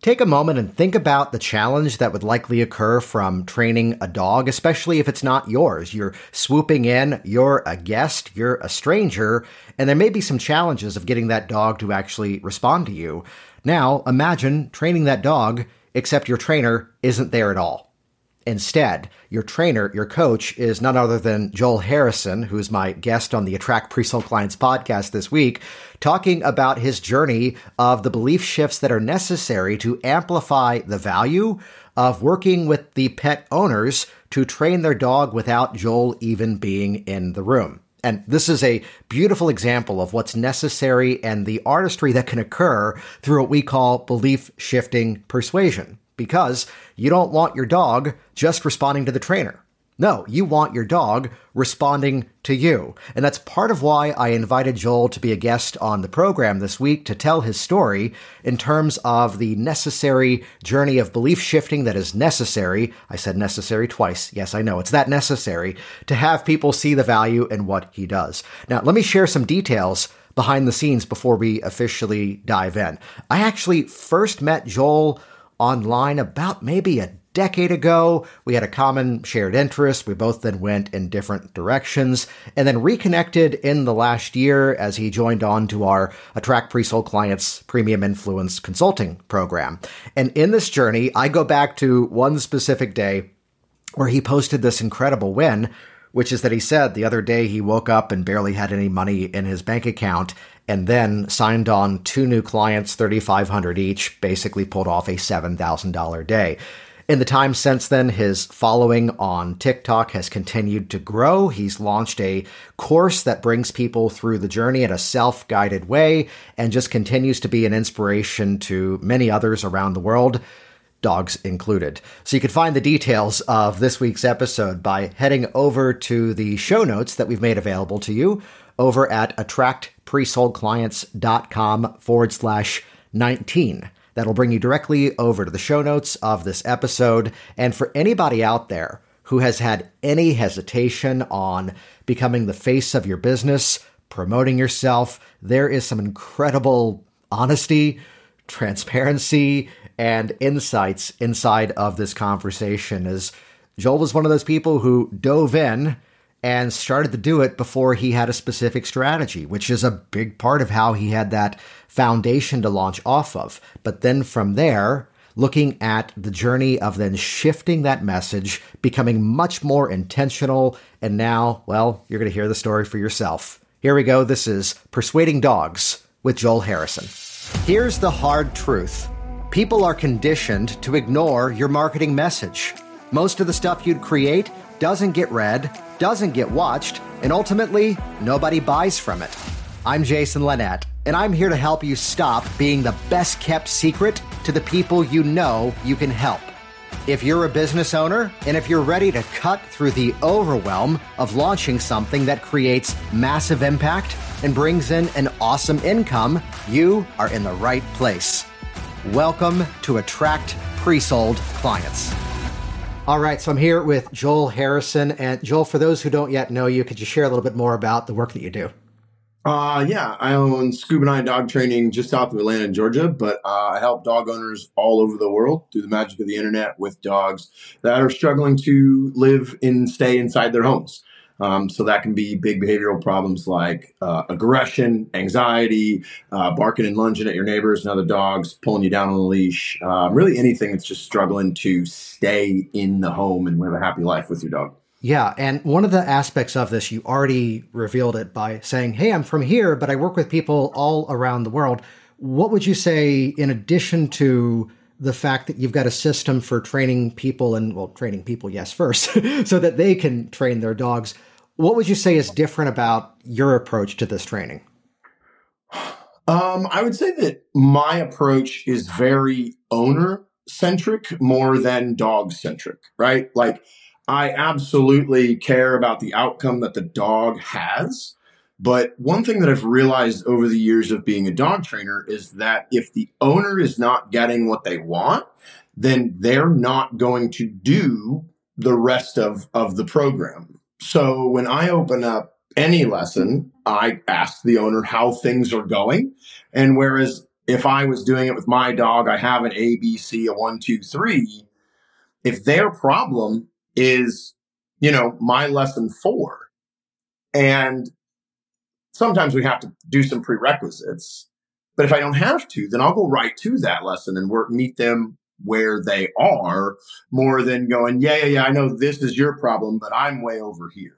Take a moment and think about the challenge that would likely occur from training a dog, especially if it's not yours. You're swooping in, you're a guest, you're a stranger, and there may be some challenges of getting that dog to actually respond to you. Now, imagine training that dog, except your trainer isn't there at all. Instead, your trainer, your coach, is none other than Joel Harrison, who's my guest on the Attract Pre-Sold Clients podcast this week, talking about his journey of the belief shifts that are necessary to amplify the value of working with the pet owners to train their dog without Joel even being in the room. And this is a beautiful example of what's necessary and the artistry that can occur through what we call belief shifting persuasion because you don't want your dog just responding to the trainer. No, you want your dog responding to you. And that's part of why I invited Joel to be a guest on the program this week to tell his story in terms of the necessary journey of belief shifting that is necessary. I said necessary twice. Yes, I know it's that necessary to have people see the value in what he does. Now, let me share some details behind the scenes before we officially dive in. I actually first met Joel online about maybe a decade ago. We had a common shared interest. We both then went in different directions and then reconnected in the last year as he joined on to our Attract Pre-Sold Clients Premium Influence Consulting program. And in this journey, I go back to one specific day where he posted this incredible win which is that he said the other day he woke up and barely had any money in his bank account and then signed on two new clients, 3500 each, basically pulled off a $7,000 day. In the time since then, his following on TikTok has continued to grow. He's launched a course that brings people through the journey in a self guided way and just continues to be an inspiration to many others around the world dogs included. So you can find the details of this week's episode by heading over to the show notes that we've made available to you over at attractpresoldclients.com forward slash 19. That'll bring you directly over to the show notes of this episode. And for anybody out there who has had any hesitation on becoming the face of your business, promoting yourself, there is some incredible honesty, transparency, and insights inside of this conversation. As Joel was one of those people who dove in and started to do it before he had a specific strategy, which is a big part of how he had that foundation to launch off of. But then from there, looking at the journey of then shifting that message, becoming much more intentional. And now, well, you're going to hear the story for yourself. Here we go. This is Persuading Dogs with Joel Harrison. Here's the hard truth people are conditioned to ignore your marketing message. Most of the stuff you'd create doesn't get read, doesn't get watched, and ultimately, nobody buys from it. I'm Jason Linett, and I'm here to help you stop being the best kept secret to the people you know you can help. If you're a business owner, and if you're ready to cut through the overwhelm of launching something that creates massive impact and brings in an awesome income, you are in the right place. Welcome to Attract Pre Sold Clients. All right, so I'm here with Joel Harrison. And Joel, for those who don't yet know you, could you share a little bit more about the work that you do? Uh, yeah, I own Scuba Nine Dog Training just south of Atlanta, Georgia, but uh, I help dog owners all over the world through the magic of the internet with dogs that are struggling to live and stay inside their homes. Um, so that can be big behavioral problems like uh, aggression, anxiety, uh, barking and lunging at your neighbors and other dogs, pulling you down on the leash, um, really anything that's just struggling to stay in the home and live a happy life with your dog. Yeah, and one of the aspects of this, you already revealed it by saying, Hey, I'm from here, but I work with people all around the world. What would you say, in addition to the fact that you've got a system for training people and, well, training people, yes, first, so that they can train their dogs? What would you say is different about your approach to this training? Um, I would say that my approach is very owner centric more than dog centric, right? Like, I absolutely care about the outcome that the dog has. But one thing that I've realized over the years of being a dog trainer is that if the owner is not getting what they want, then they're not going to do the rest of, of the program. So when I open up any lesson, I ask the owner how things are going. And whereas if I was doing it with my dog, I have an ABC, a one, two, three. If their problem is, you know, my lesson four, and sometimes we have to do some prerequisites, but if I don't have to, then I'll go right to that lesson and work, meet them where they are more than going, yeah, yeah, yeah, I know this is your problem, but I'm way over here.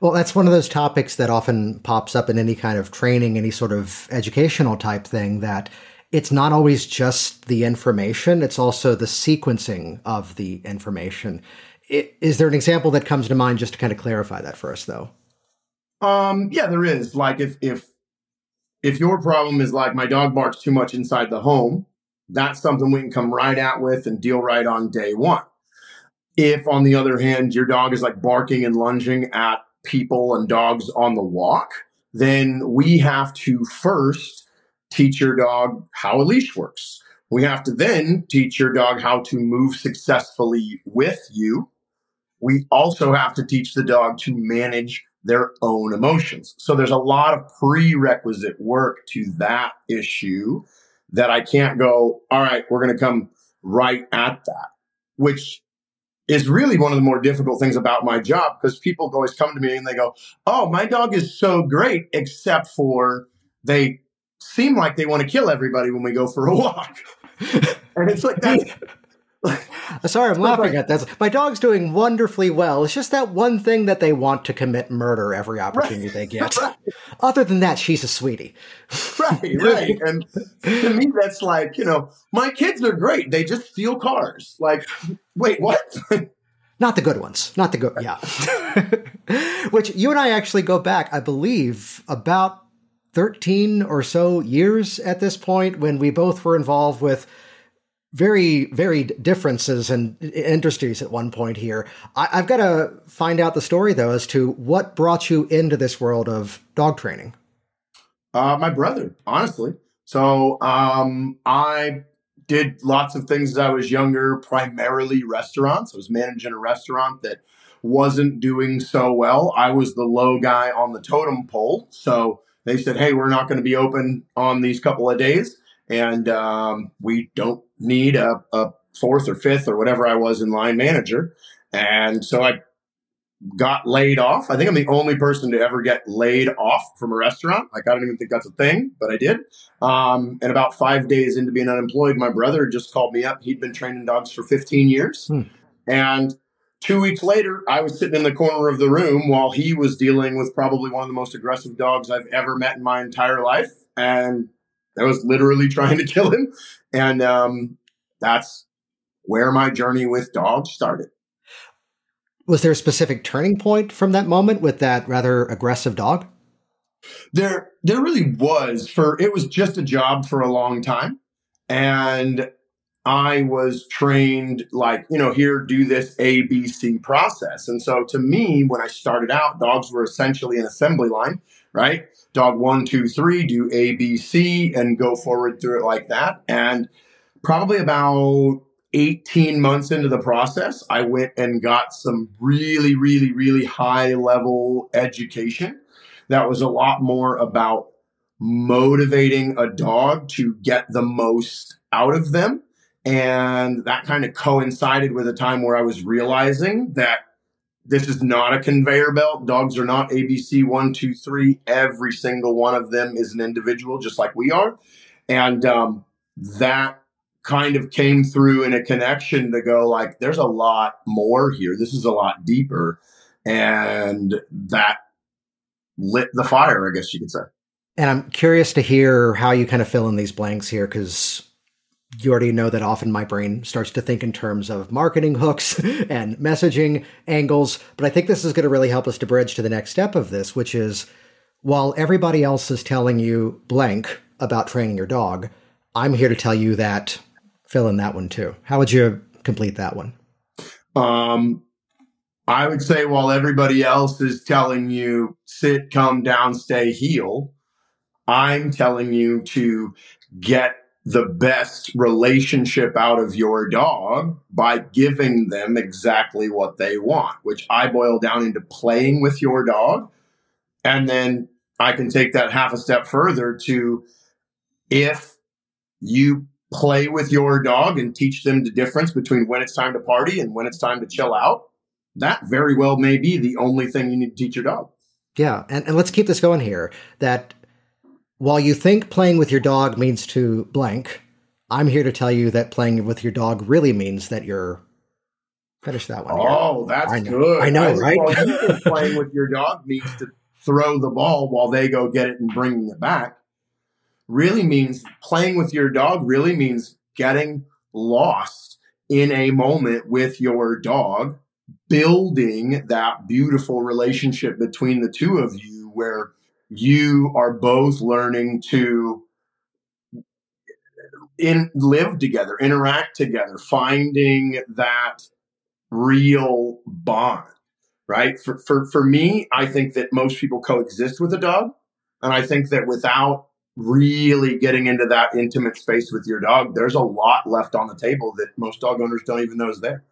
Well, that's one of those topics that often pops up in any kind of training, any sort of educational type thing that it's not always just the information, it's also the sequencing of the information. Is there an example that comes to mind just to kind of clarify that for us though? Um, yeah, there is. Like if if if your problem is like my dog barks too much inside the home, that's something we can come right out with and deal right on day one. If, on the other hand, your dog is like barking and lunging at people and dogs on the walk, then we have to first teach your dog how a leash works. We have to then teach your dog how to move successfully with you. We also have to teach the dog to manage their own emotions. So there's a lot of prerequisite work to that issue that I can't go, all right, we're going to come right at that, which is really one of the more difficult things about my job because people always come to me and they go, oh, my dog is so great, except for they seem like they want to kill everybody when we go for a walk. and it's like, that's, Sorry, I'm laughing at this. My dog's doing wonderfully well. It's just that one thing that they want to commit murder every opportunity right. they get. Right. Other than that, she's a sweetie. Right, right. And to me, that's like, you know, my kids are great. They just steal cars. Like, wait, what? Not the good ones. Not the good. Yeah. Which you and I actually go back, I believe, about 13 or so years at this point when we both were involved with very varied differences and industries at one point here. I, have got to find out the story though as to what brought you into this world of dog training. Uh, my brother, honestly. So um, I did lots of things as I was younger, primarily restaurants. I was managing a restaurant that wasn't doing so well. I was the low guy on the totem pole. So they said, hey, we're not going to be open on these couple of days. And um, we don't need a, a fourth or fifth or whatever I was in line manager. And so I got laid off. I think I'm the only person to ever get laid off from a restaurant. Like I don't even think that's a thing, but I did. Um, and about five days into being unemployed, my brother just called me up. He'd been training dogs for 15 years, hmm. and two weeks later, I was sitting in the corner of the room while he was dealing with probably one of the most aggressive dogs I've ever met in my entire life, and I was literally trying to kill him. And um, that's where my journey with dogs started. Was there a specific turning point from that moment with that rather aggressive dog? There, there really was. For it was just a job for a long time, and I was trained like you know here do this ABC process. And so to me, when I started out, dogs were essentially an assembly line, right? Dog one, two, three, do ABC, and go forward through it like that. And probably about 18 months into the process, I went and got some really, really, really high level education that was a lot more about motivating a dog to get the most out of them. And that kind of coincided with a time where I was realizing that this is not a conveyor belt. Dogs are not ABC one, two, three. Every single one of them is an individual, just like we are. And um, that kind of came through in a connection to go like there's a lot more here this is a lot deeper and that lit the fire i guess you could say and i'm curious to hear how you kind of fill in these blanks here because you already know that often my brain starts to think in terms of marketing hooks and messaging angles but i think this is going to really help us to bridge to the next step of this which is while everybody else is telling you blank about training your dog i'm here to tell you that fill in that one too. How would you complete that one? Um, I would say while everybody else is telling you sit, come down, stay, heel, I'm telling you to get the best relationship out of your dog by giving them exactly what they want, which I boil down into playing with your dog. And then I can take that half a step further to if you play with your dog and teach them the difference between when it's time to party and when it's time to chill out, that very well may be the only thing you need to teach your dog. Yeah. And, and let's keep this going here that while you think playing with your dog means to blank, I'm here to tell you that playing with your dog really means that you're finish that one. Oh, here. that's I good. I know, I right? Well, playing with your dog means to throw the ball while they go get it and bringing it back really means playing with your dog really means getting lost in a moment with your dog building that beautiful relationship between the two of you where you are both learning to in live together interact together finding that real bond right for, for for me i think that most people coexist with a dog and i think that without really getting into that intimate space with your dog, there's a lot left on the table that most dog owners don't even know is there.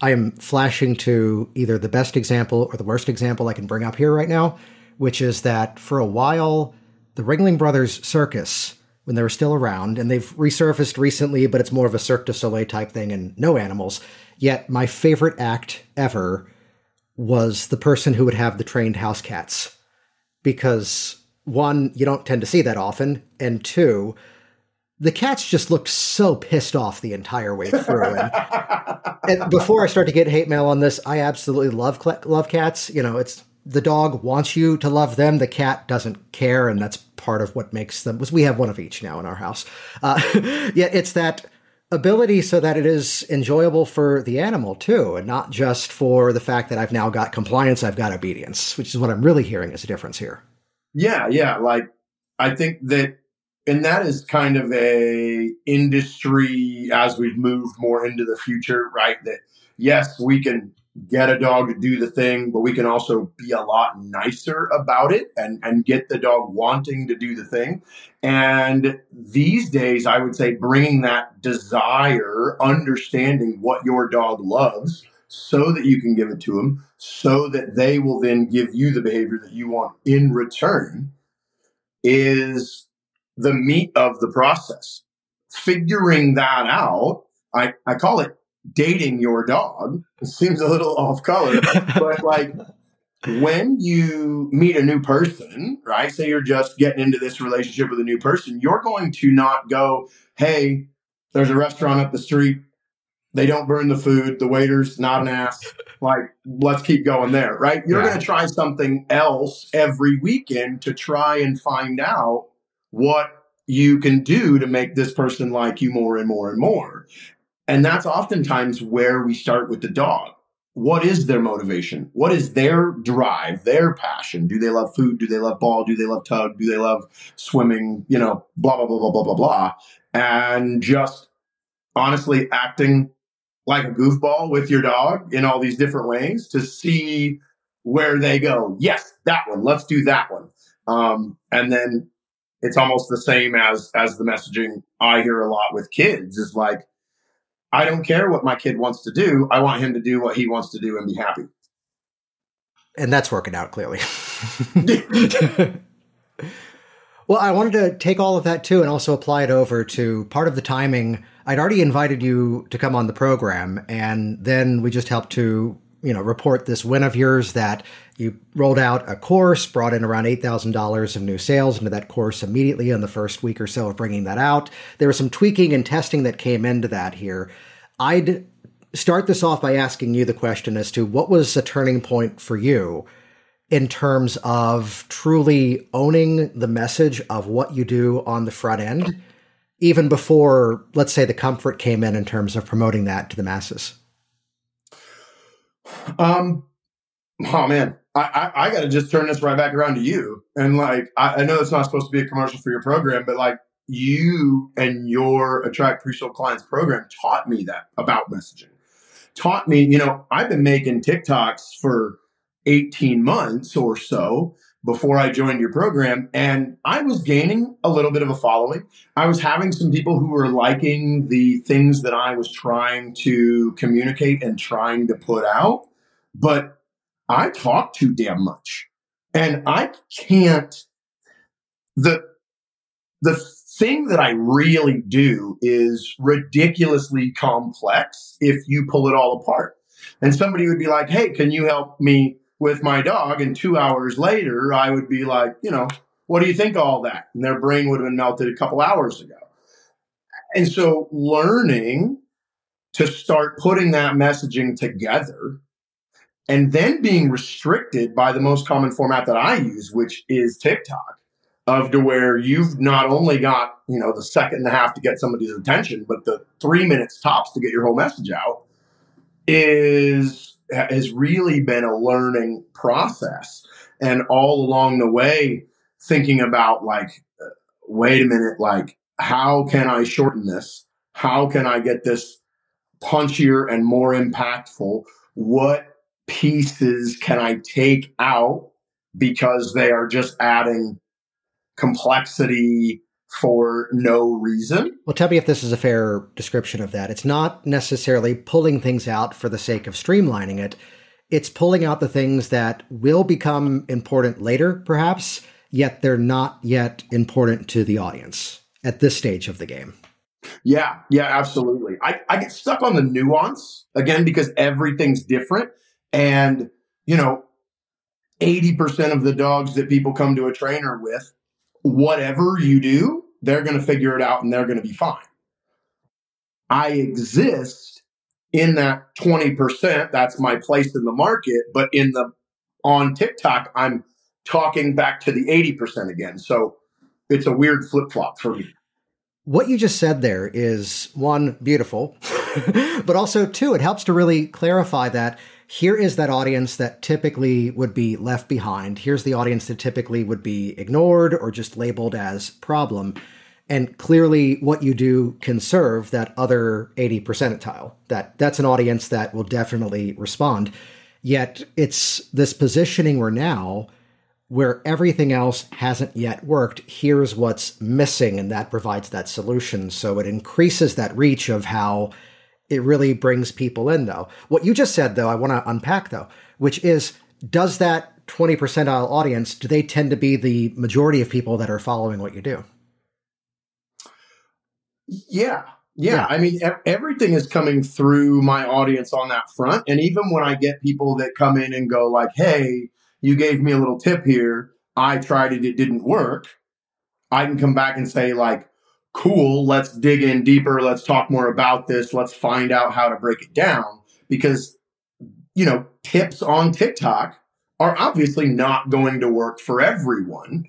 I am flashing to either the best example or the worst example I can bring up here right now, which is that for a while, the Ringling Brothers Circus, when they were still around, and they've resurfaced recently, but it's more of a Cirque du Soleil type thing and no animals. Yet my favorite act ever was the person who would have the trained house cats because one, you don't tend to see that often, and two, the cats just looked so pissed off the entire way through. And, and before I start to get hate mail on this, I absolutely love love cats. You know, it's the dog wants you to love them. The cat doesn't care, and that's part of what makes them. We have one of each now in our house. Uh, yeah, it's that ability so that it is enjoyable for the animal too, and not just for the fact that I've now got compliance, I've got obedience, which is what I'm really hearing as a difference here. Yeah, yeah. Like I think that and that is kind of a industry as we've moved more into the future, right? That yes, we can get a dog to do the thing, but we can also be a lot nicer about it and, and get the dog wanting to do the thing. And these days, I would say bringing that desire, understanding what your dog loves, so that you can give it to them, so that they will then give you the behavior that you want in return, is the meat of the process. Figuring that out, I, I call it dating your dog. It seems a little off color, but like when you meet a new person, right? Say you're just getting into this relationship with a new person, you're going to not go, hey, there's a restaurant up the street they don't burn the food. The waiter's not an ass. Like, let's keep going there, right? You're yeah. going to try something else every weekend to try and find out what you can do to make this person like you more and more and more. And that's oftentimes where we start with the dog. What is their motivation? What is their drive, their passion? Do they love food? Do they love ball? Do they love tug? Do they love swimming? You know, blah, blah, blah, blah, blah, blah, blah. And just honestly acting like a goofball with your dog in all these different ways to see where they go. Yes, that one. Let's do that one. Um, and then it's almost the same as as the messaging I hear a lot with kids is like, I don't care what my kid wants to do. I want him to do what he wants to do and be happy. And that's working out clearly. well, I wanted to take all of that too and also apply it over to part of the timing I'd already invited you to come on the program, and then we just helped to you know report this win of yours that you rolled out a course, brought in around eight thousand dollars of new sales into that course immediately in the first week or so of bringing that out. There was some tweaking and testing that came into that here. I'd start this off by asking you the question as to what was a turning point for you in terms of truly owning the message of what you do on the front end even before, let's say, the comfort came in in terms of promoting that to the masses? Um, oh man, I, I, I got to just turn this right back around to you. And like, I, I know it's not supposed to be a commercial for your program, but like, you and your attract pre-sold clients program taught me that about messaging. Taught me, you know, I've been making TikToks for 18 months or so before I joined your program. And I was gaining a little bit of a following. I was having some people who were liking the things that I was trying to communicate and trying to put out. But I talk too damn much. And I can't the the thing that I really do is ridiculously complex if you pull it all apart. And somebody would be like, Hey, can you help me with my dog? And two hours later, I would be like, you know, what do you think of all that? And their brain would have been melted a couple hours ago. And so learning to start putting that messaging together and then being restricted by the most common format that I use, which is TikTok, of to where you've not only got, you know, the second and a half to get somebody's attention, but the three minutes tops to get your whole message out is has really been a learning process. And all along the way, thinking about like, uh, wait a minute, like, how can I shorten this? How can I get this punchier and more impactful? What pieces can I take out because they are just adding complexity for no reason? Well, tell me if this is a fair description of that. It's not necessarily pulling things out for the sake of streamlining it. It's pulling out the things that will become important later, perhaps, yet they're not yet important to the audience at this stage of the game. Yeah, yeah, absolutely. I, I get stuck on the nuance again because everything's different. And, you know, 80% of the dogs that people come to a trainer with, whatever you do, they're going to figure it out and they're going to be fine. I exist in that 20%. That's my place in the market. But in the, on TikTok, I'm talking back to the 80% again. So it's a weird flip flop for me. What you just said there is one, beautiful, but also two, it helps to really clarify that here is that audience that typically would be left behind. Here's the audience that typically would be ignored or just labeled as problem. And clearly what you do can serve that other 80 percentile. That that's an audience that will definitely respond. Yet it's this positioning we're now where everything else hasn't yet worked, here's what's missing, and that provides that solution. So it increases that reach of how it really brings people in, though. What you just said, though, I want to unpack, though, which is does that 20 percentile audience, do they tend to be the majority of people that are following what you do? Yeah. Yeah. yeah. I mean, everything is coming through my audience on that front. And even when I get people that come in and go, like, hey, you gave me a little tip here. I tried it, it didn't work. I can come back and say, like, cool, let's dig in deeper. Let's talk more about this. Let's find out how to break it down. Because, you know, tips on TikTok are obviously not going to work for everyone.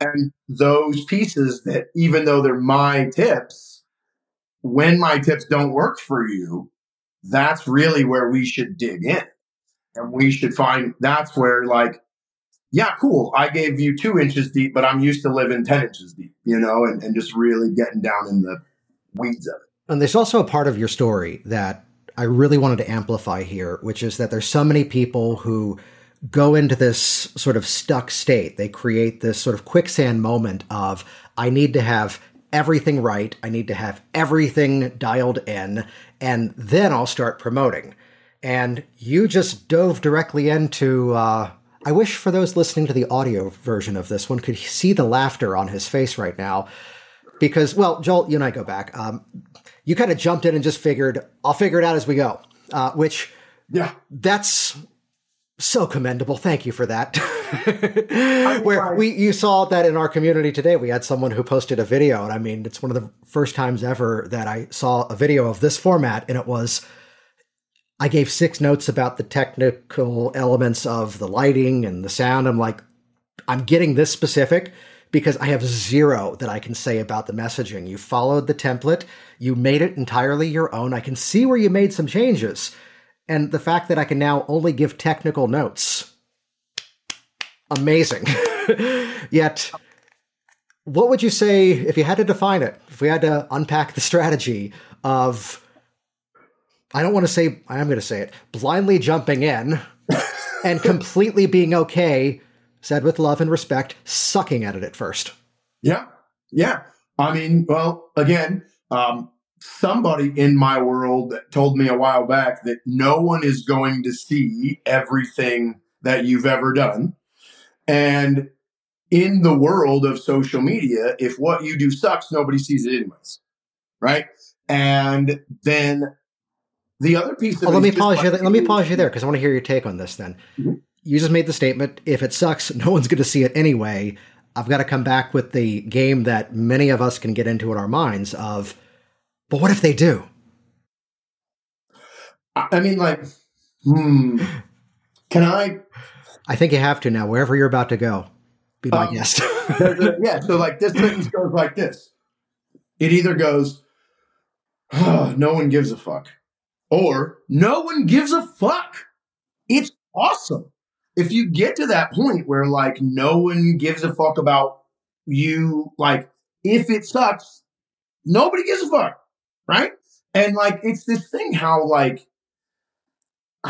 And those pieces that, even though they're my tips, when my tips don't work for you, that's really where we should dig in and we should find that's where like yeah cool. I gave you two inches deep but i'm used to living 10 inches deep you know and, and just really getting down in the weeds of it. And there's also a part of your story that i really wanted to amplify here which is that there's so many people who go into this sort of stuck state. They create this sort of quicksand moment of i need to have everything right. I need to have everything dialed in and then i'll start promoting. And you just dove directly into. Uh, I wish for those listening to the audio version of this one could see the laughter on his face right now, because well, Joel, you and I go back. Um, you kind of jumped in and just figured, I'll figure it out as we go, uh, which yeah, that's so commendable. Thank you for that. Where we you saw that in our community today, we had someone who posted a video, and I mean, it's one of the first times ever that I saw a video of this format, and it was I gave six notes about the technical elements of the lighting and the sound. I'm like, I'm getting this specific because I have zero that I can say about the messaging. You followed the template, you made it entirely your own. I can see where you made some changes. And the fact that I can now only give technical notes, amazing. Yet, what would you say if you had to define it, if we had to unpack the strategy of I don't want to say, I'm going to say it, blindly jumping in and completely being okay, said with love and respect, sucking at it at first. Yeah. Yeah. I mean, well, again, um, somebody in my world told me a while back that no one is going to see everything that you've ever done. And in the world of social media, if what you do sucks, nobody sees it anyways. Right. And then the other piece of oh, let me pause you. Let me pause you there because I want to hear your take on this. Then mm-hmm. you just made the statement: if it sucks, no one's going to see it anyway. I've got to come back with the game that many of us can get into in our minds of, but what if they do? I mean, like, hmm, can I? I think you have to now. Wherever you're about to go, be my um, guest. yeah. So, like, this sentence goes like this. It either goes, oh, "No one gives a fuck," or "No one gives a fuck." It's awesome if you get to that point where like no one gives a fuck about you, like if it sucks, nobody gives a fuck, right? And like it's this thing how like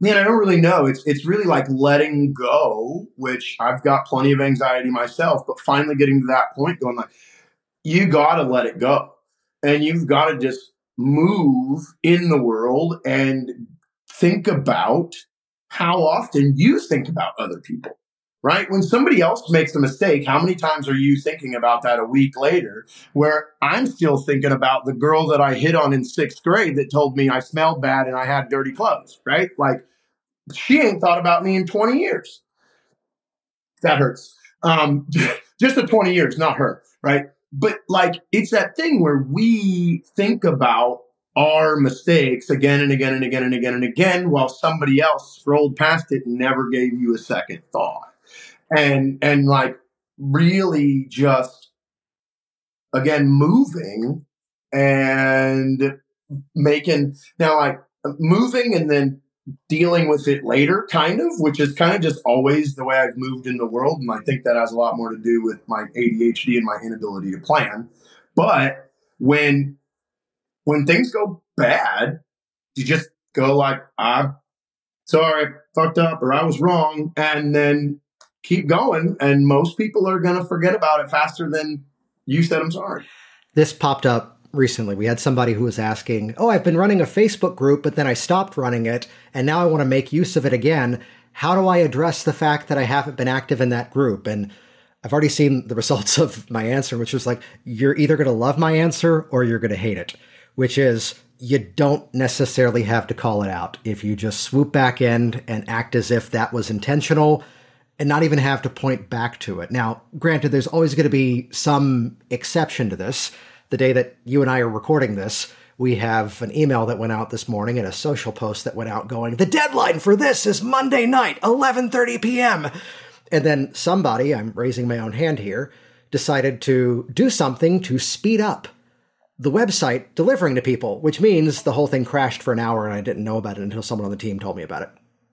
man, I don't really know. It's it's really like letting go, which I've got plenty of anxiety myself, but finally getting to that point going like you got to let it go. And you've got to just move in the world and think about how often you think about other people, right? When somebody else makes a mistake, how many times are you thinking about that a week later where I'm still thinking about the girl that I hit on in sixth grade that told me I smelled bad and I had dirty clothes, right? Like she ain't thought about me in 20 years. That hurts. Um, just the 20 years, not her, right? But like, it's that thing where we think about our mistakes again and again and again and again and again while somebody else scrolled past it and never gave you a second thought. And and like really just again moving and making now like moving and then dealing with it later kind of which is kind of just always the way i've moved in the world and i think that has a lot more to do with my adhd and my inability to plan but when when things go bad, you just go like, I'm sorry, fucked up, or I was wrong, and then keep going. And most people are to forget about it faster than you said I'm sorry. This popped up recently. We had somebody who was asking, Oh, I've been running a Facebook group, but then I stopped running it, and now I want to make use of it again. How do I address the fact that I haven't been active in that group? And I've already seen the results of my answer, which was like, you're either going to love my answer or you're going to hate it which is you don't necessarily have to call it out. If you just swoop back in and act as if that was intentional and not even have to point back to it. Now, granted, there's always going to be some exception to this. The day that you and I are recording this, we have an email that went out this morning and a social post that went out going, the deadline for this is Monday night, 11.30 p.m. And then somebody, I'm raising my own hand here, decided to do something to speed up the website delivering to people, which means the whole thing crashed for an hour and I didn't know about it until someone on the team told me about it.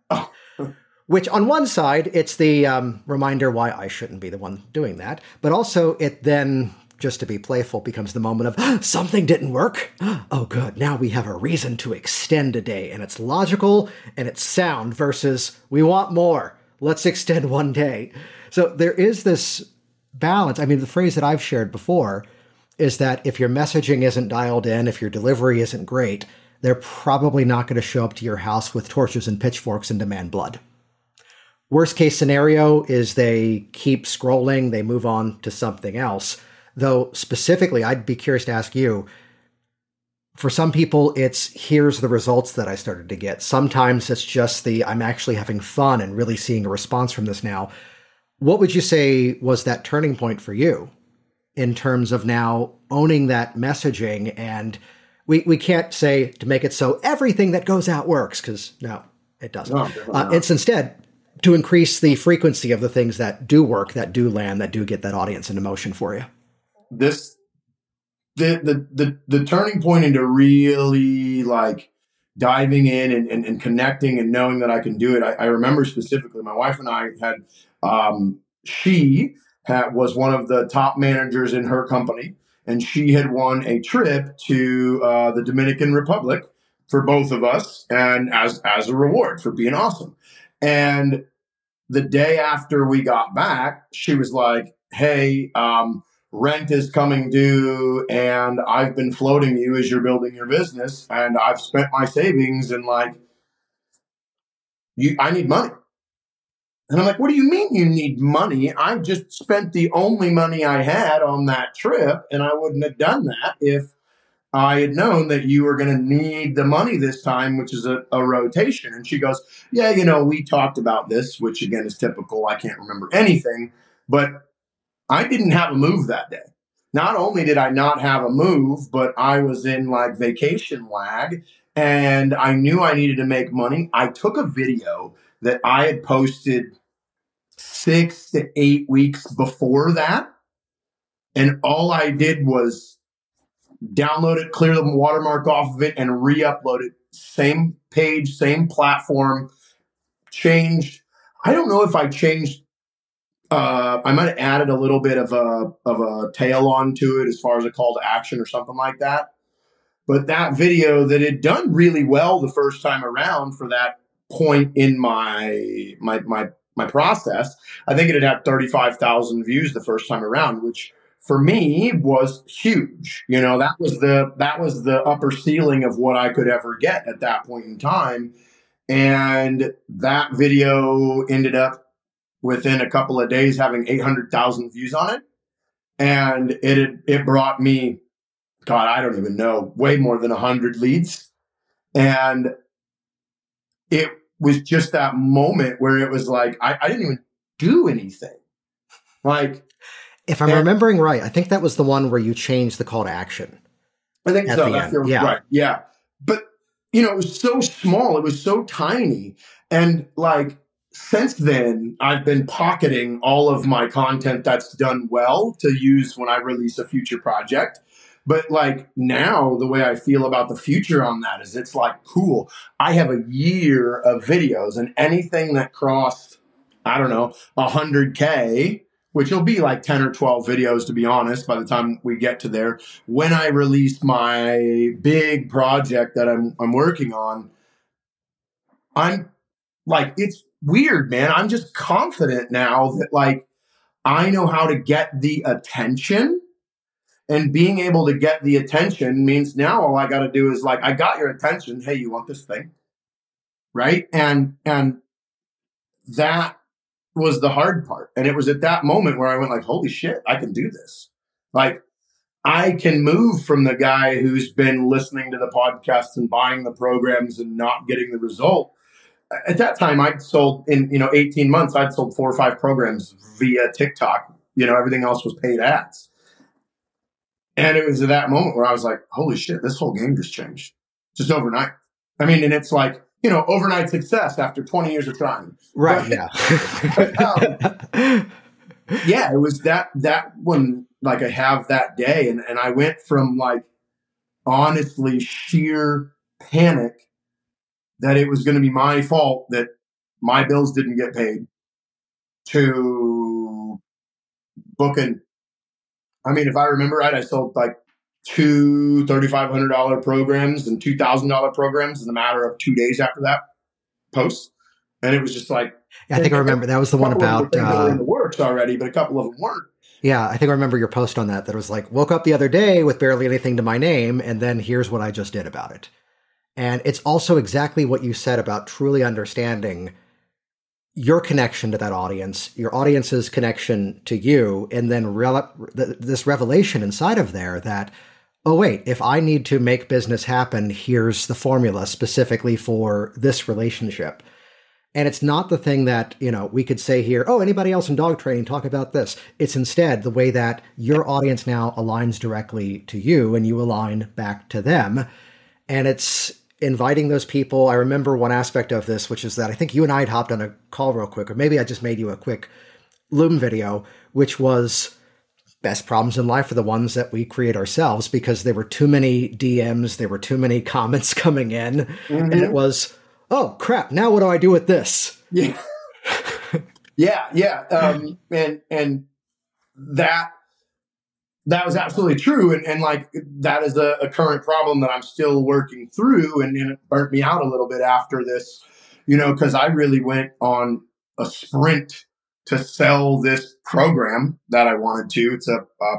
Oh. which, on one side, it's the um, reminder why I shouldn't be the one doing that, but also it then, just to be playful, becomes the moment of ah, something didn't work. Ah, oh, good. Now we have a reason to extend a day, and it's logical and it's sound versus we want more. Let's extend one day. So there is this balance. I mean, the phrase that I've shared before is that if your messaging isn't dialed in, if your delivery isn't great, they're probably not going to show up to your house with torches and pitchforks and demand blood. Worst case scenario is they keep scrolling, they move on to something else. Though, specifically, I'd be curious to ask you for some people, it's here's the results that I started to get. Sometimes it's just the I'm actually having fun and really seeing a response from this now. What would you say was that turning point for you? in terms of now owning that messaging and we, we can't say to make it so everything that goes out works because no it doesn't no, uh, it's instead to increase the frequency of the things that do work that do land that do get that audience into motion for you this the the the, the turning point into really like diving in and, and, and, connecting and knowing that I can do it. I, I remember specifically my wife and I had um, she had, was one of the top managers in her company, and she had won a trip to uh, the Dominican Republic for both of us, and as as a reward for being awesome. And the day after we got back, she was like, "Hey." Um, rent is coming due and I've been floating you as you're building your business and I've spent my savings and like you I need money. And I'm like, what do you mean you need money? I just spent the only money I had on that trip, and I wouldn't have done that if I had known that you were going to need the money this time, which is a, a, rotation. And she goes, Yeah, you know, we talked about this, which again is typical. I can't remember anything, but I didn't have a move that day. Not only did I not have a move, but I was in like vacation lag and I knew I needed to make money. I took a video that I had posted six to eight weeks before that. And all I did was download it, clear the watermark off of it, and re upload it. Same page, same platform, changed. I don't know if I changed. Uh, I might have added a little bit of a of a tail onto it as far as a call to action or something like that. But that video that had done really well the first time around for that point in my my my my process, I think it had had thirty five thousand views the first time around, which for me was huge. You know, that was the that was the upper ceiling of what I could ever get at that point in time. And that video ended up within a couple of days having 800,000 views on it. And it it brought me god, I don't even know, way more than 100 leads. And it was just that moment where it was like I, I didn't even do anything. Like if I'm and, remembering right, I think that was the one where you changed the call to action. I think so. That's yeah. right. Yeah. But you know, it was so small, it was so tiny. And like since then, I've been pocketing all of my content that's done well to use when I release a future project. But like now, the way I feel about the future on that is it's like cool. I have a year of videos, and anything that crossed, I don't know, 100K which will be like 10 or 12 videos to be honest by the time we get to there when i release my big project that i'm i'm working on i'm like it's weird man i'm just confident now that like i know how to get the attention and being able to get the attention means now all i got to do is like i got your attention hey you want this thing right and and that was the hard part. And it was at that moment where I went like, holy shit, I can do this. Like I can move from the guy who's been listening to the podcast and buying the programs and not getting the result. At that time, I'd sold in, you know, 18 months, I'd sold four or five programs via TikTok. You know, everything else was paid ads. And it was at that moment where I was like, holy shit, this whole game just changed just overnight. I mean, and it's like, you know, overnight success after 20 years of trying. Right. But, yeah. um, yeah, it was that, that one, like I have that day. And, and I went from like honestly sheer panic that it was going to be my fault that my bills didn't get paid to booking. I mean, if I remember right, I sold like two $3,500 programs and $2,000 programs in a matter of two days after that post. And it was just like, I think I remember that was the one about uh, in the works already, but a couple of them weren't. Yeah, I think I remember your post on that. That was like, woke up the other day with barely anything to my name, and then here's what I just did about it. And it's also exactly what you said about truly understanding your connection to that audience, your audience's connection to you, and then this revelation inside of there that oh, wait, if I need to make business happen, here's the formula specifically for this relationship. And it's not the thing that, you know, we could say here, oh, anybody else in dog training, talk about this. It's instead the way that your audience now aligns directly to you and you align back to them. And it's inviting those people. I remember one aspect of this, which is that I think you and I had hopped on a call real quick, or maybe I just made you a quick Loom video, which was best problems in life are the ones that we create ourselves because there were too many DMs, there were too many comments coming in, mm-hmm. and it was, oh crap, now what do I do with this? Yeah. yeah, yeah. Um, and and that that was absolutely true. And, and like that is a, a current problem that I'm still working through and, and it burnt me out a little bit after this, you know, because I really went on a sprint to sell this program that I wanted to. It's a, a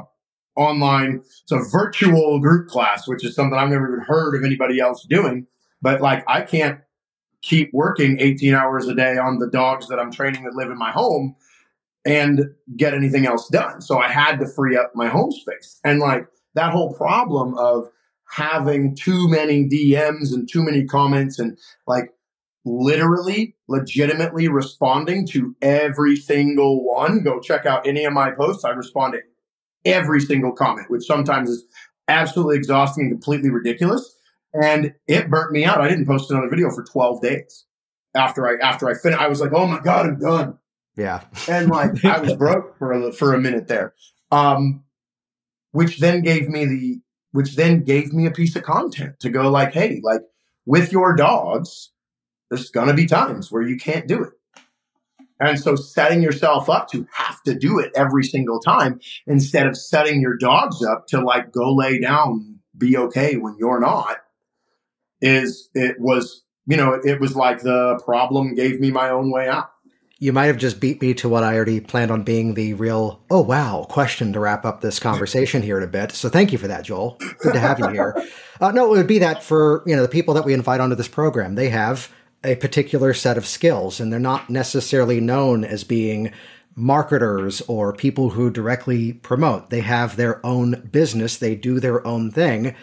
online, it's a virtual group class, which is something I've never even heard of anybody else doing. But like, I can't keep working 18 hours a day on the dogs that I'm training that live in my home and get anything else done. So I had to free up my home space. And like that whole problem of having too many DMs and too many comments and like literally, legitimately responding to every single one. Go check out any of my posts. I respond to every single comment, which sometimes is absolutely exhausting and completely ridiculous. And it burnt me out. I didn't post another video for 12 days after I after I finished. I was like, oh my god, I'm done. Yeah, and like I was broke for a, for a minute there, um, which then gave me the which then gave me a piece of content to go like, hey, like with your dogs, there's gonna be times where you can't do it. And so setting yourself up to have to do it every single time instead of setting your dogs up to like go lay down, be okay when you're not is it was, you know, it, it was like the problem gave me my own way out. You might have just beat me to what I already planned on being the real, oh, wow, question to wrap up this conversation here in a bit. So thank you for that, Joel. Good to have you here. Uh, no, it would be that for, you know, the people that we invite onto this program, they have a particular set of skills and they're not necessarily known as being marketers or people who directly promote. They have their own business, they do their own thing.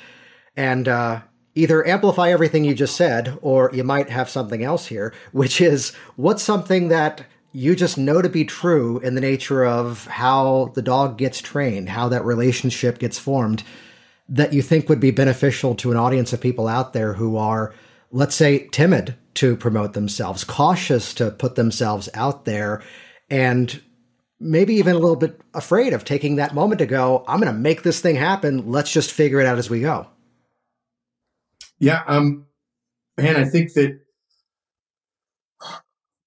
And uh, either amplify everything you just said, or you might have something else here, which is what's something that you just know to be true in the nature of how the dog gets trained, how that relationship gets formed, that you think would be beneficial to an audience of people out there who are, let's say, timid to promote themselves, cautious to put themselves out there, and maybe even a little bit afraid of taking that moment to go, I'm going to make this thing happen. Let's just figure it out as we go. Yeah, um, man, I think that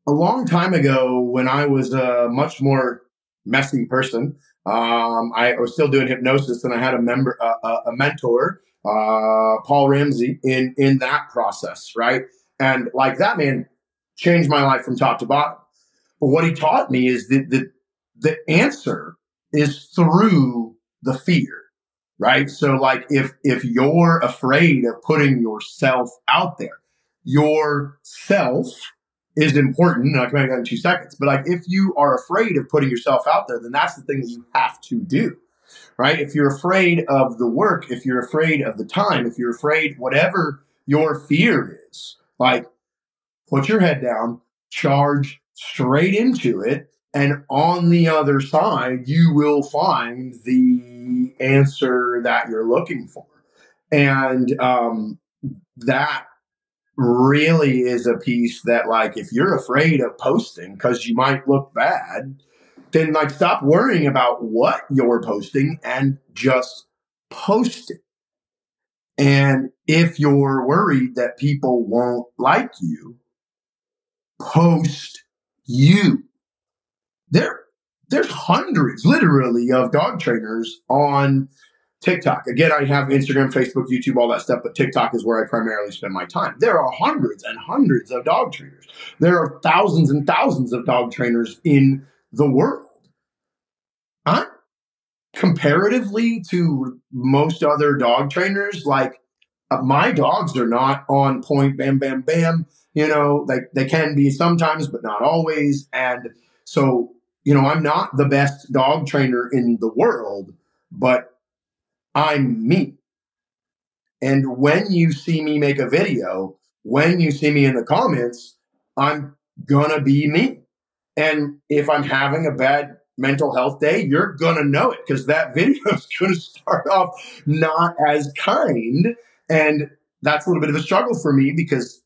a long time ago, when I was a much more messy person, um, I was still doing hypnosis, and I had a member, uh, a mentor, uh, Paul Ramsey, in in that process, right? And like that man changed my life from top to bottom. But what he taught me is that the, the answer is through the fear, right? So like if, if you're afraid of putting yourself out there, your self is important. I can make that in two seconds. But like if you are afraid of putting yourself out there, then that's the thing that you have to do. Right? If you're afraid of the work, if you're afraid of the time, if you're afraid, whatever your fear is, like, put your head down, charge straight into it. And on the other side, you will find the answer that you're looking for. And um, that really is a piece that, like, if you're afraid of posting because you might look bad, then, like, stop worrying about what you're posting and just post it. And if you're worried that people won't like you, post you. There, there's hundreds, literally, of dog trainers on TikTok. Again, I have Instagram, Facebook, YouTube, all that stuff, but TikTok is where I primarily spend my time. There are hundreds and hundreds of dog trainers. There are thousands and thousands of dog trainers in the world. I'm comparatively to most other dog trainers, like uh, my dogs are not on point, bam, bam, bam. You know, they, they can be sometimes, but not always. And so, you know, I'm not the best dog trainer in the world, but I'm me. And when you see me make a video, when you see me in the comments, I'm gonna be me. And if I'm having a bad mental health day, you're to know it because that video is to start off not as kind. And that's a little bit of a struggle for me because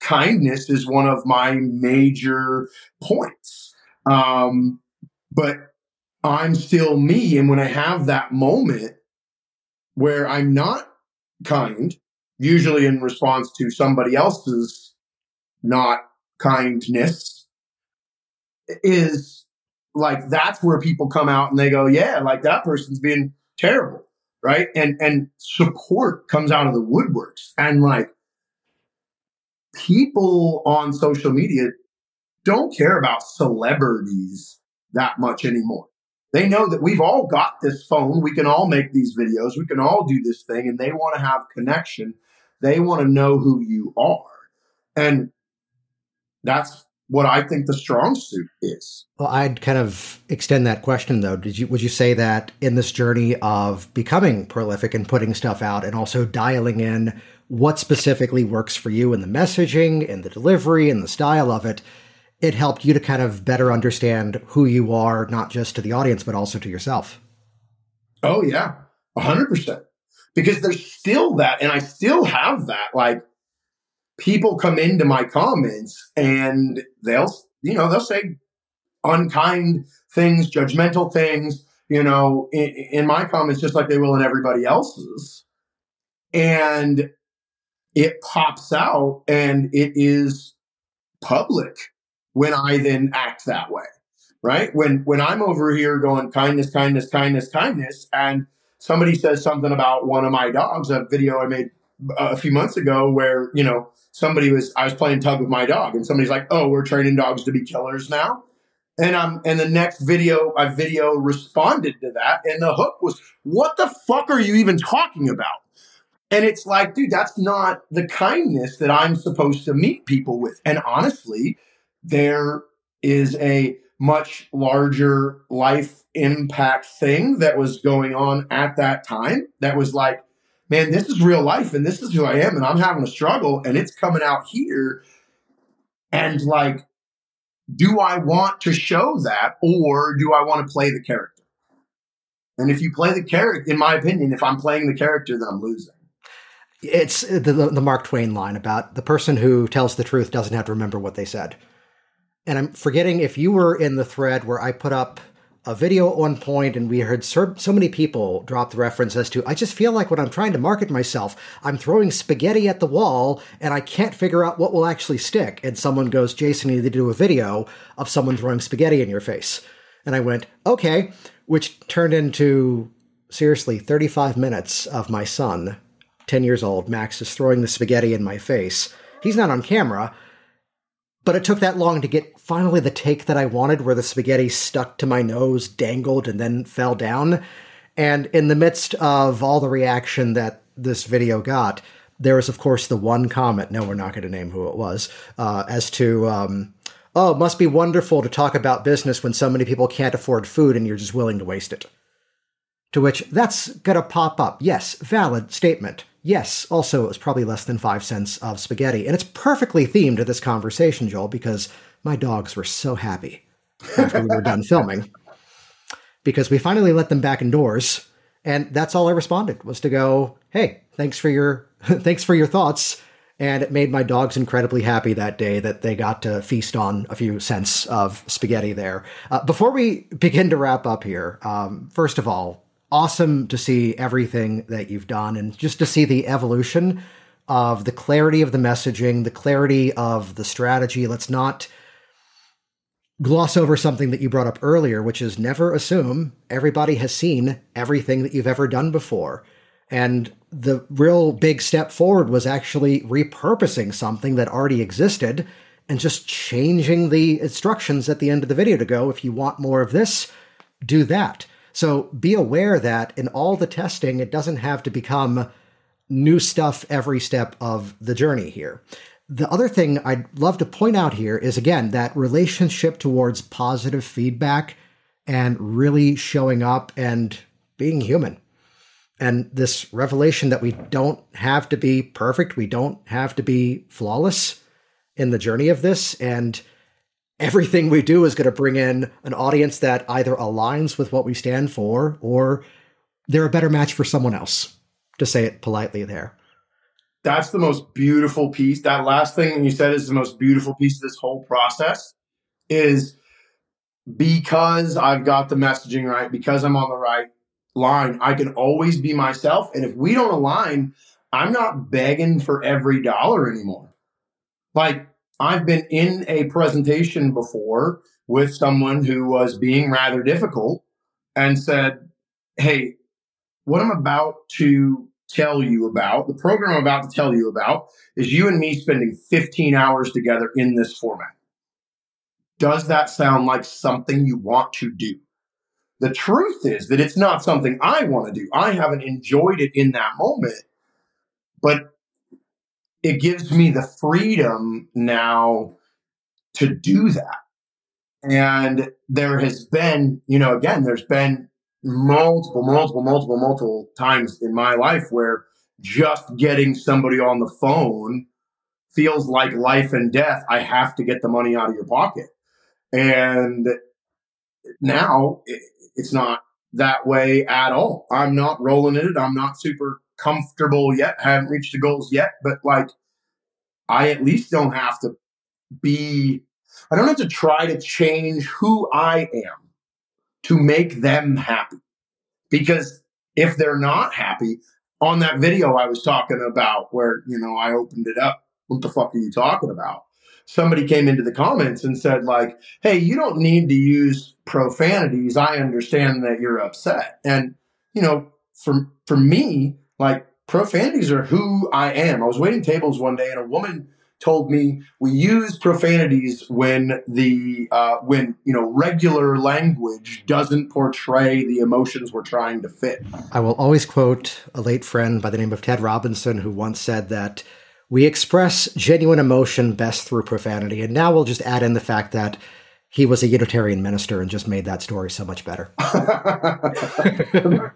kindness is one of my major points. Um, but I'm still me. And when I have that moment where I'm not kind, usually in response to somebody else's not kindness, is like that's where people come out and they go, yeah, like that person's being terrible, right? And and support comes out of the woodworks, and like people on social media don't care about celebrities that much anymore. They know that we've all got this phone. We can all make these videos. We can all do this thing, and they want to have connection. They want to know who you are. And that's what I think the strong suit is. Well, I'd kind of extend that question though. Did you would you say that in this journey of becoming prolific and putting stuff out and also dialing in what specifically works for you in the messaging and the delivery and the style of it, it helped you to kind of better understand who you are, not just to the audience, but also to yourself? Oh, yeah, 100%. Because there's still that, and I still have that. Like, people come into my comments and they'll, you know, they'll say unkind things, judgmental things, you know, in, in my comments, just like they will in everybody else's. And it pops out and it is public when I then act that way. Right? When when I'm over here going kindness, kindness, kindness, kindness, and somebody says something about one of my dogs, a video I made a few months ago where, you know, somebody was I was playing tug with my dog and somebody's like, "Oh, we're training dogs to be killers now." And um and the next video I video responded to that and the hook was, "What the fuck are you even talking about?" And it's like, dude, that's not the kindness that I'm supposed to meet people with. And honestly, there is a much larger life impact thing that was going on at that time that was like man, this is real life and this is who I am and I'm having a struggle and it's coming out here. And like, do I want to show that or do I want to play the character? And if you play the character, in my opinion, if I'm playing the character, then I'm losing. It's the, the Mark Twain line about the person who tells the truth doesn't have to remember what they said. And I'm forgetting if you were in the thread where I put up a video at one point and we heard so, so, many people drop the reference as to I just feel like when I'm trying to market myself, I'm throwing spaghetti at the wall and I can't figure out what will actually stick. And someone goes, Jason, you need to do a video of someone throwing spaghetti in your face. And I went, okay, which turned into seriously 35 minutes of my son, 10 years old, Max, is throwing the spaghetti in my face. He's not on camera, but it took that long to get finally the take that I wanted, where the spaghetti stuck to my nose, dangled, and then fell down. And in the midst of all the reaction that this video got, there was, of course, the one comment. No, we're not going to name who it was, uh, as to, um, oh, it must be wonderful to talk about business when so many people can't afford food and you're just willing to waste it. To which that's going to pop up. Yes, valid statement. Yes, also, it was probably less than five cents of spaghetti. And it's perfectly themed to this conversation, Joel, because my dogs were so happy after we were done filming. Because we finally let them back indoors. And that's all I responded was to go, hey, thanks for your thanks for your thoughts. And it made my dogs incredibly happy that day that they got to feast on a few cents of spaghetti there. Uh, before we begin to wrap up here, um, first of all, awesome to see everything that you've done and just to see the evolution of the clarity of the messaging, the clarity of the strategy. Let's not gloss over something that you brought up earlier, which is never assume everybody has seen everything that you've ever done before. And the real big step forward was actually repurposing something that already existed and just changing the instructions at the end of the video to go, if you want more of this, do that. So be aware that in all the testing, it doesn't have to become new stuff every step of the journey here. The other thing I'd love to point out here is again that relationship towards positive feedback and really showing up and being human. And this revelation that we don't have to be perfect, we don't have to be flawless in the journey of this. And everything we do is going to bring in an audience that either aligns with what we stand for or they're a better match for someone else, to say it politely there. That's the most beautiful piece. That last thing you said is the most beautiful piece of this whole process is because I've got the messaging right, because I'm on the right line, I can always be myself. And if we don't align, I'm not begging for every dollar anymore. Like I've been in a presentation before with someone who was being rather difficult and said, Hey, what I'm about to tell you about, the program I'm about to tell you about, is you and me spending 15 hours together in this format. Does that sound like something you want to do? The truth is that it's not something I want to do. I haven't enjoyed it in that moment, but it gives me the freedom now to do that. And there has been, you know, again, there's been multiple, multiple, multiple, multiple times in my life where just getting somebody on the phone feels like life and death. I have to get the money out of your pocket. And now it's not that way at all. I'm not rolling in it. I'm not super comfortable yet. Haven't reached the goals yet, but like I at least don't have to be, I don't have to try to change who I am to make them happy. Because if they're not happy, on that video I was talking about where, you know, I opened it up, what the fuck are you talking about? Somebody came into the comments and said, like, hey, you don't need to use profanities. I understand that you're upset. And, you know, for for me, like profanities are who I am. I was waiting tables one day and a woman told me we use profanities when the uh, when you know regular language doesn't portray the emotions we're trying to fit. I will always quote a late friend by the name of Ted Robinson who once said that we express genuine emotion best through profanity, and now we'll just add in the fact that he was a Unitarian minister and just made that story so much better.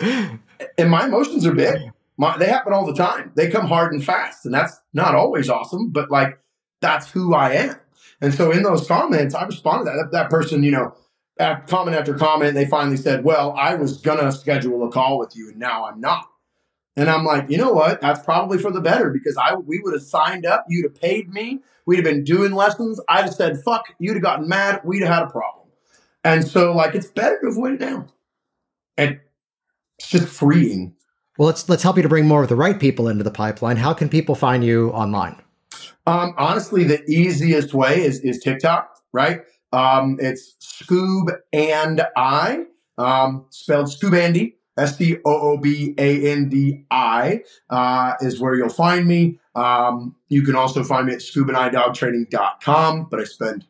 and my emotions are big. My, they happen all the time. They come hard and fast, and that's not always awesome, but like that's who I am. And so in those comments, I responded that. That, that person, you know, after comment after comment, they finally said, "Well, I was gonna schedule a call with you, and now I'm not." And I'm like, you know what? That's probably for the better because I we would have signed up, you'd have paid me, we'd have been doing lessons. I'd have said, "Fuck," you'd have gotten mad, we'd have had a problem. And so, like, it's better to avoid it now. And it's just freeing well, let's let's help you to bring more of the right people into the pipeline. How can people find you online? Um, honestly, the easiest way is is TikTok, right? Um, it's Scoob and I, um, spelled Scoobandi, S C O O B A N D I, uh, is where you'll find me. Um, you can also find me at scoobandidogtraining.com, but I spend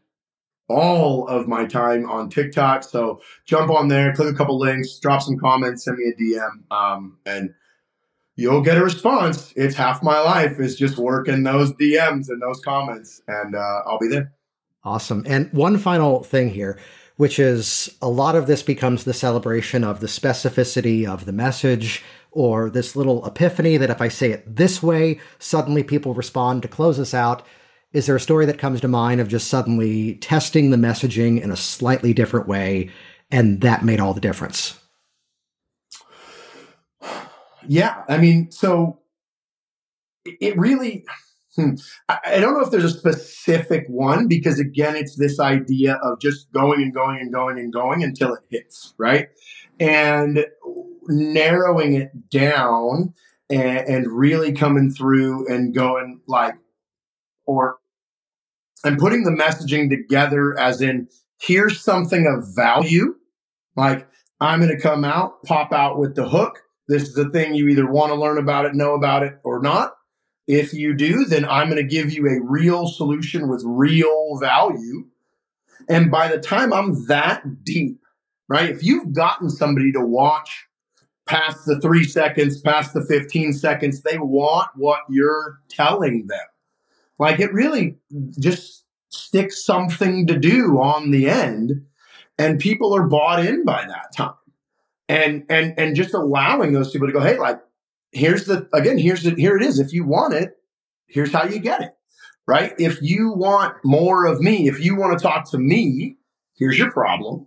all of my time on TikTok. So jump on there, click a couple links, drop some comments, send me a DM, um, and you'll get a response. It's half my life is just working those DMs and those comments, and uh, I'll be there. Awesome. And one final thing here, which is a lot of this becomes the celebration of the specificity of the message or this little epiphany that if I say it this way, suddenly people respond to close us out. Is there a story that comes to mind of just suddenly testing the messaging in a slightly different way and that made all the difference? Yeah. I mean, so it really, hmm, I don't know if there's a specific one because, again, it's this idea of just going and going and going and going until it hits, right? And narrowing it down and, and really coming through and going like, or and putting the messaging together as in here's something of value. Like i'm going to come out pop out with the hook. This is the thing you either want to learn about it know about it or not. If you do then i'm going to give you a real solution with real value. And by the time i'm that deep right if you've gotten somebody to watch past the three seconds past the 15 seconds they want what you're telling them like it really just sticks something to do on the end, and people are bought in by that time. And and and just allowing those people to go, hey, like here's the again, here's the here it is. If you want it, here's how you get it. Right? If you want more of me, if you want to talk to me, here's your problem.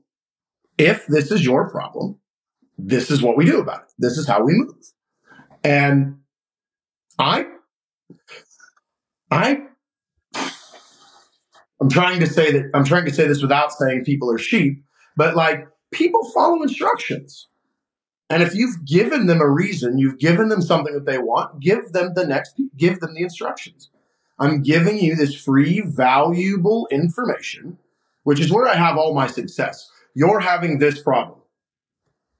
If this is your problem, this is what we do about it. This is how we move. And I I I'm trying to say that I'm trying to say this without saying people are sheep, but like people follow instructions. And if you've given them a reason, you've given them something that they want, give them the next give them the instructions. I'm giving you this free valuable information, which is where I have all my success. You're having this problem.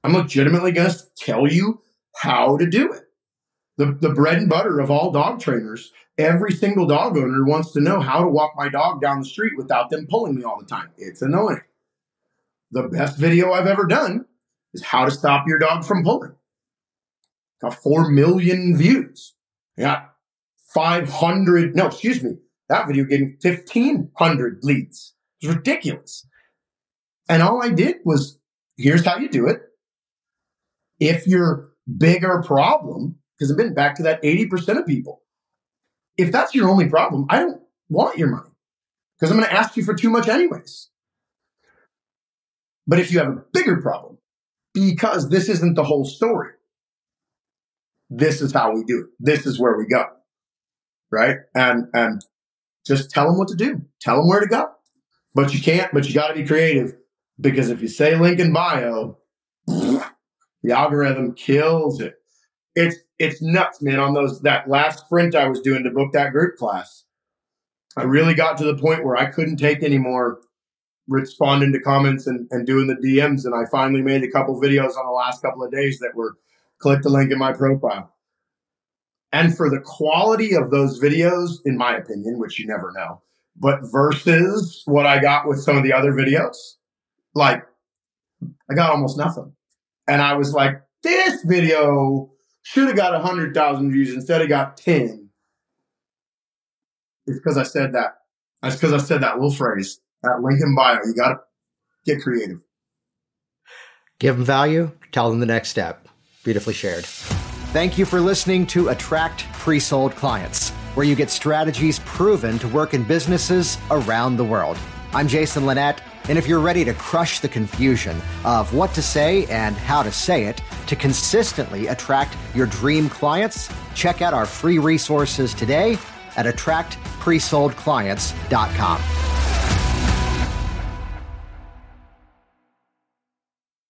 I'm legitimately going to tell you how to do it. The, the bread and butter of all dog trainers Every single dog owner wants to know how to walk my dog down the street without them pulling me all the time. It's annoying. The best video I've ever done is how to stop your dog from pulling. Got 4 million views. I got 500, no, excuse me, That video getting 1,500 leads. It's ridiculous. And all I did was here's how you do it. If your bigger problem, because I've been back to that 80% of people, if that's your only problem, I don't want your money because I'm going to ask you for too much anyways. But if you have a bigger problem, because this isn't the whole story, this is how we do it. This is where we go. Right. And, and just tell them what to do. Tell them where to go. But you can't, but you got to be creative because if you say link in bio, the algorithm kills it. It's, it's nuts, man. On those, that last sprint I was doing to book that group class, I really got to the point where I couldn't take any more responding to comments and, and doing the DMs. And I finally made a couple videos on the last couple of days that were click the link in my profile. And for the quality of those videos, in my opinion, which you never know, but versus what I got with some of the other videos, like I got almost nothing. And I was like, this video should have got 100,000 views instead of got 10. It's because I said that. That's because I said that little phrase, that link in bio. You got to get creative. Give them value, tell them the next step. Beautifully shared. Thank you for listening to Attract Pre Sold Clients, where you get strategies proven to work in businesses around the world. I'm Jason Linett, and if you're ready to crush the confusion of what to say and how to say it to consistently attract your dream clients, check out our free resources today at attractpresoldclients.com.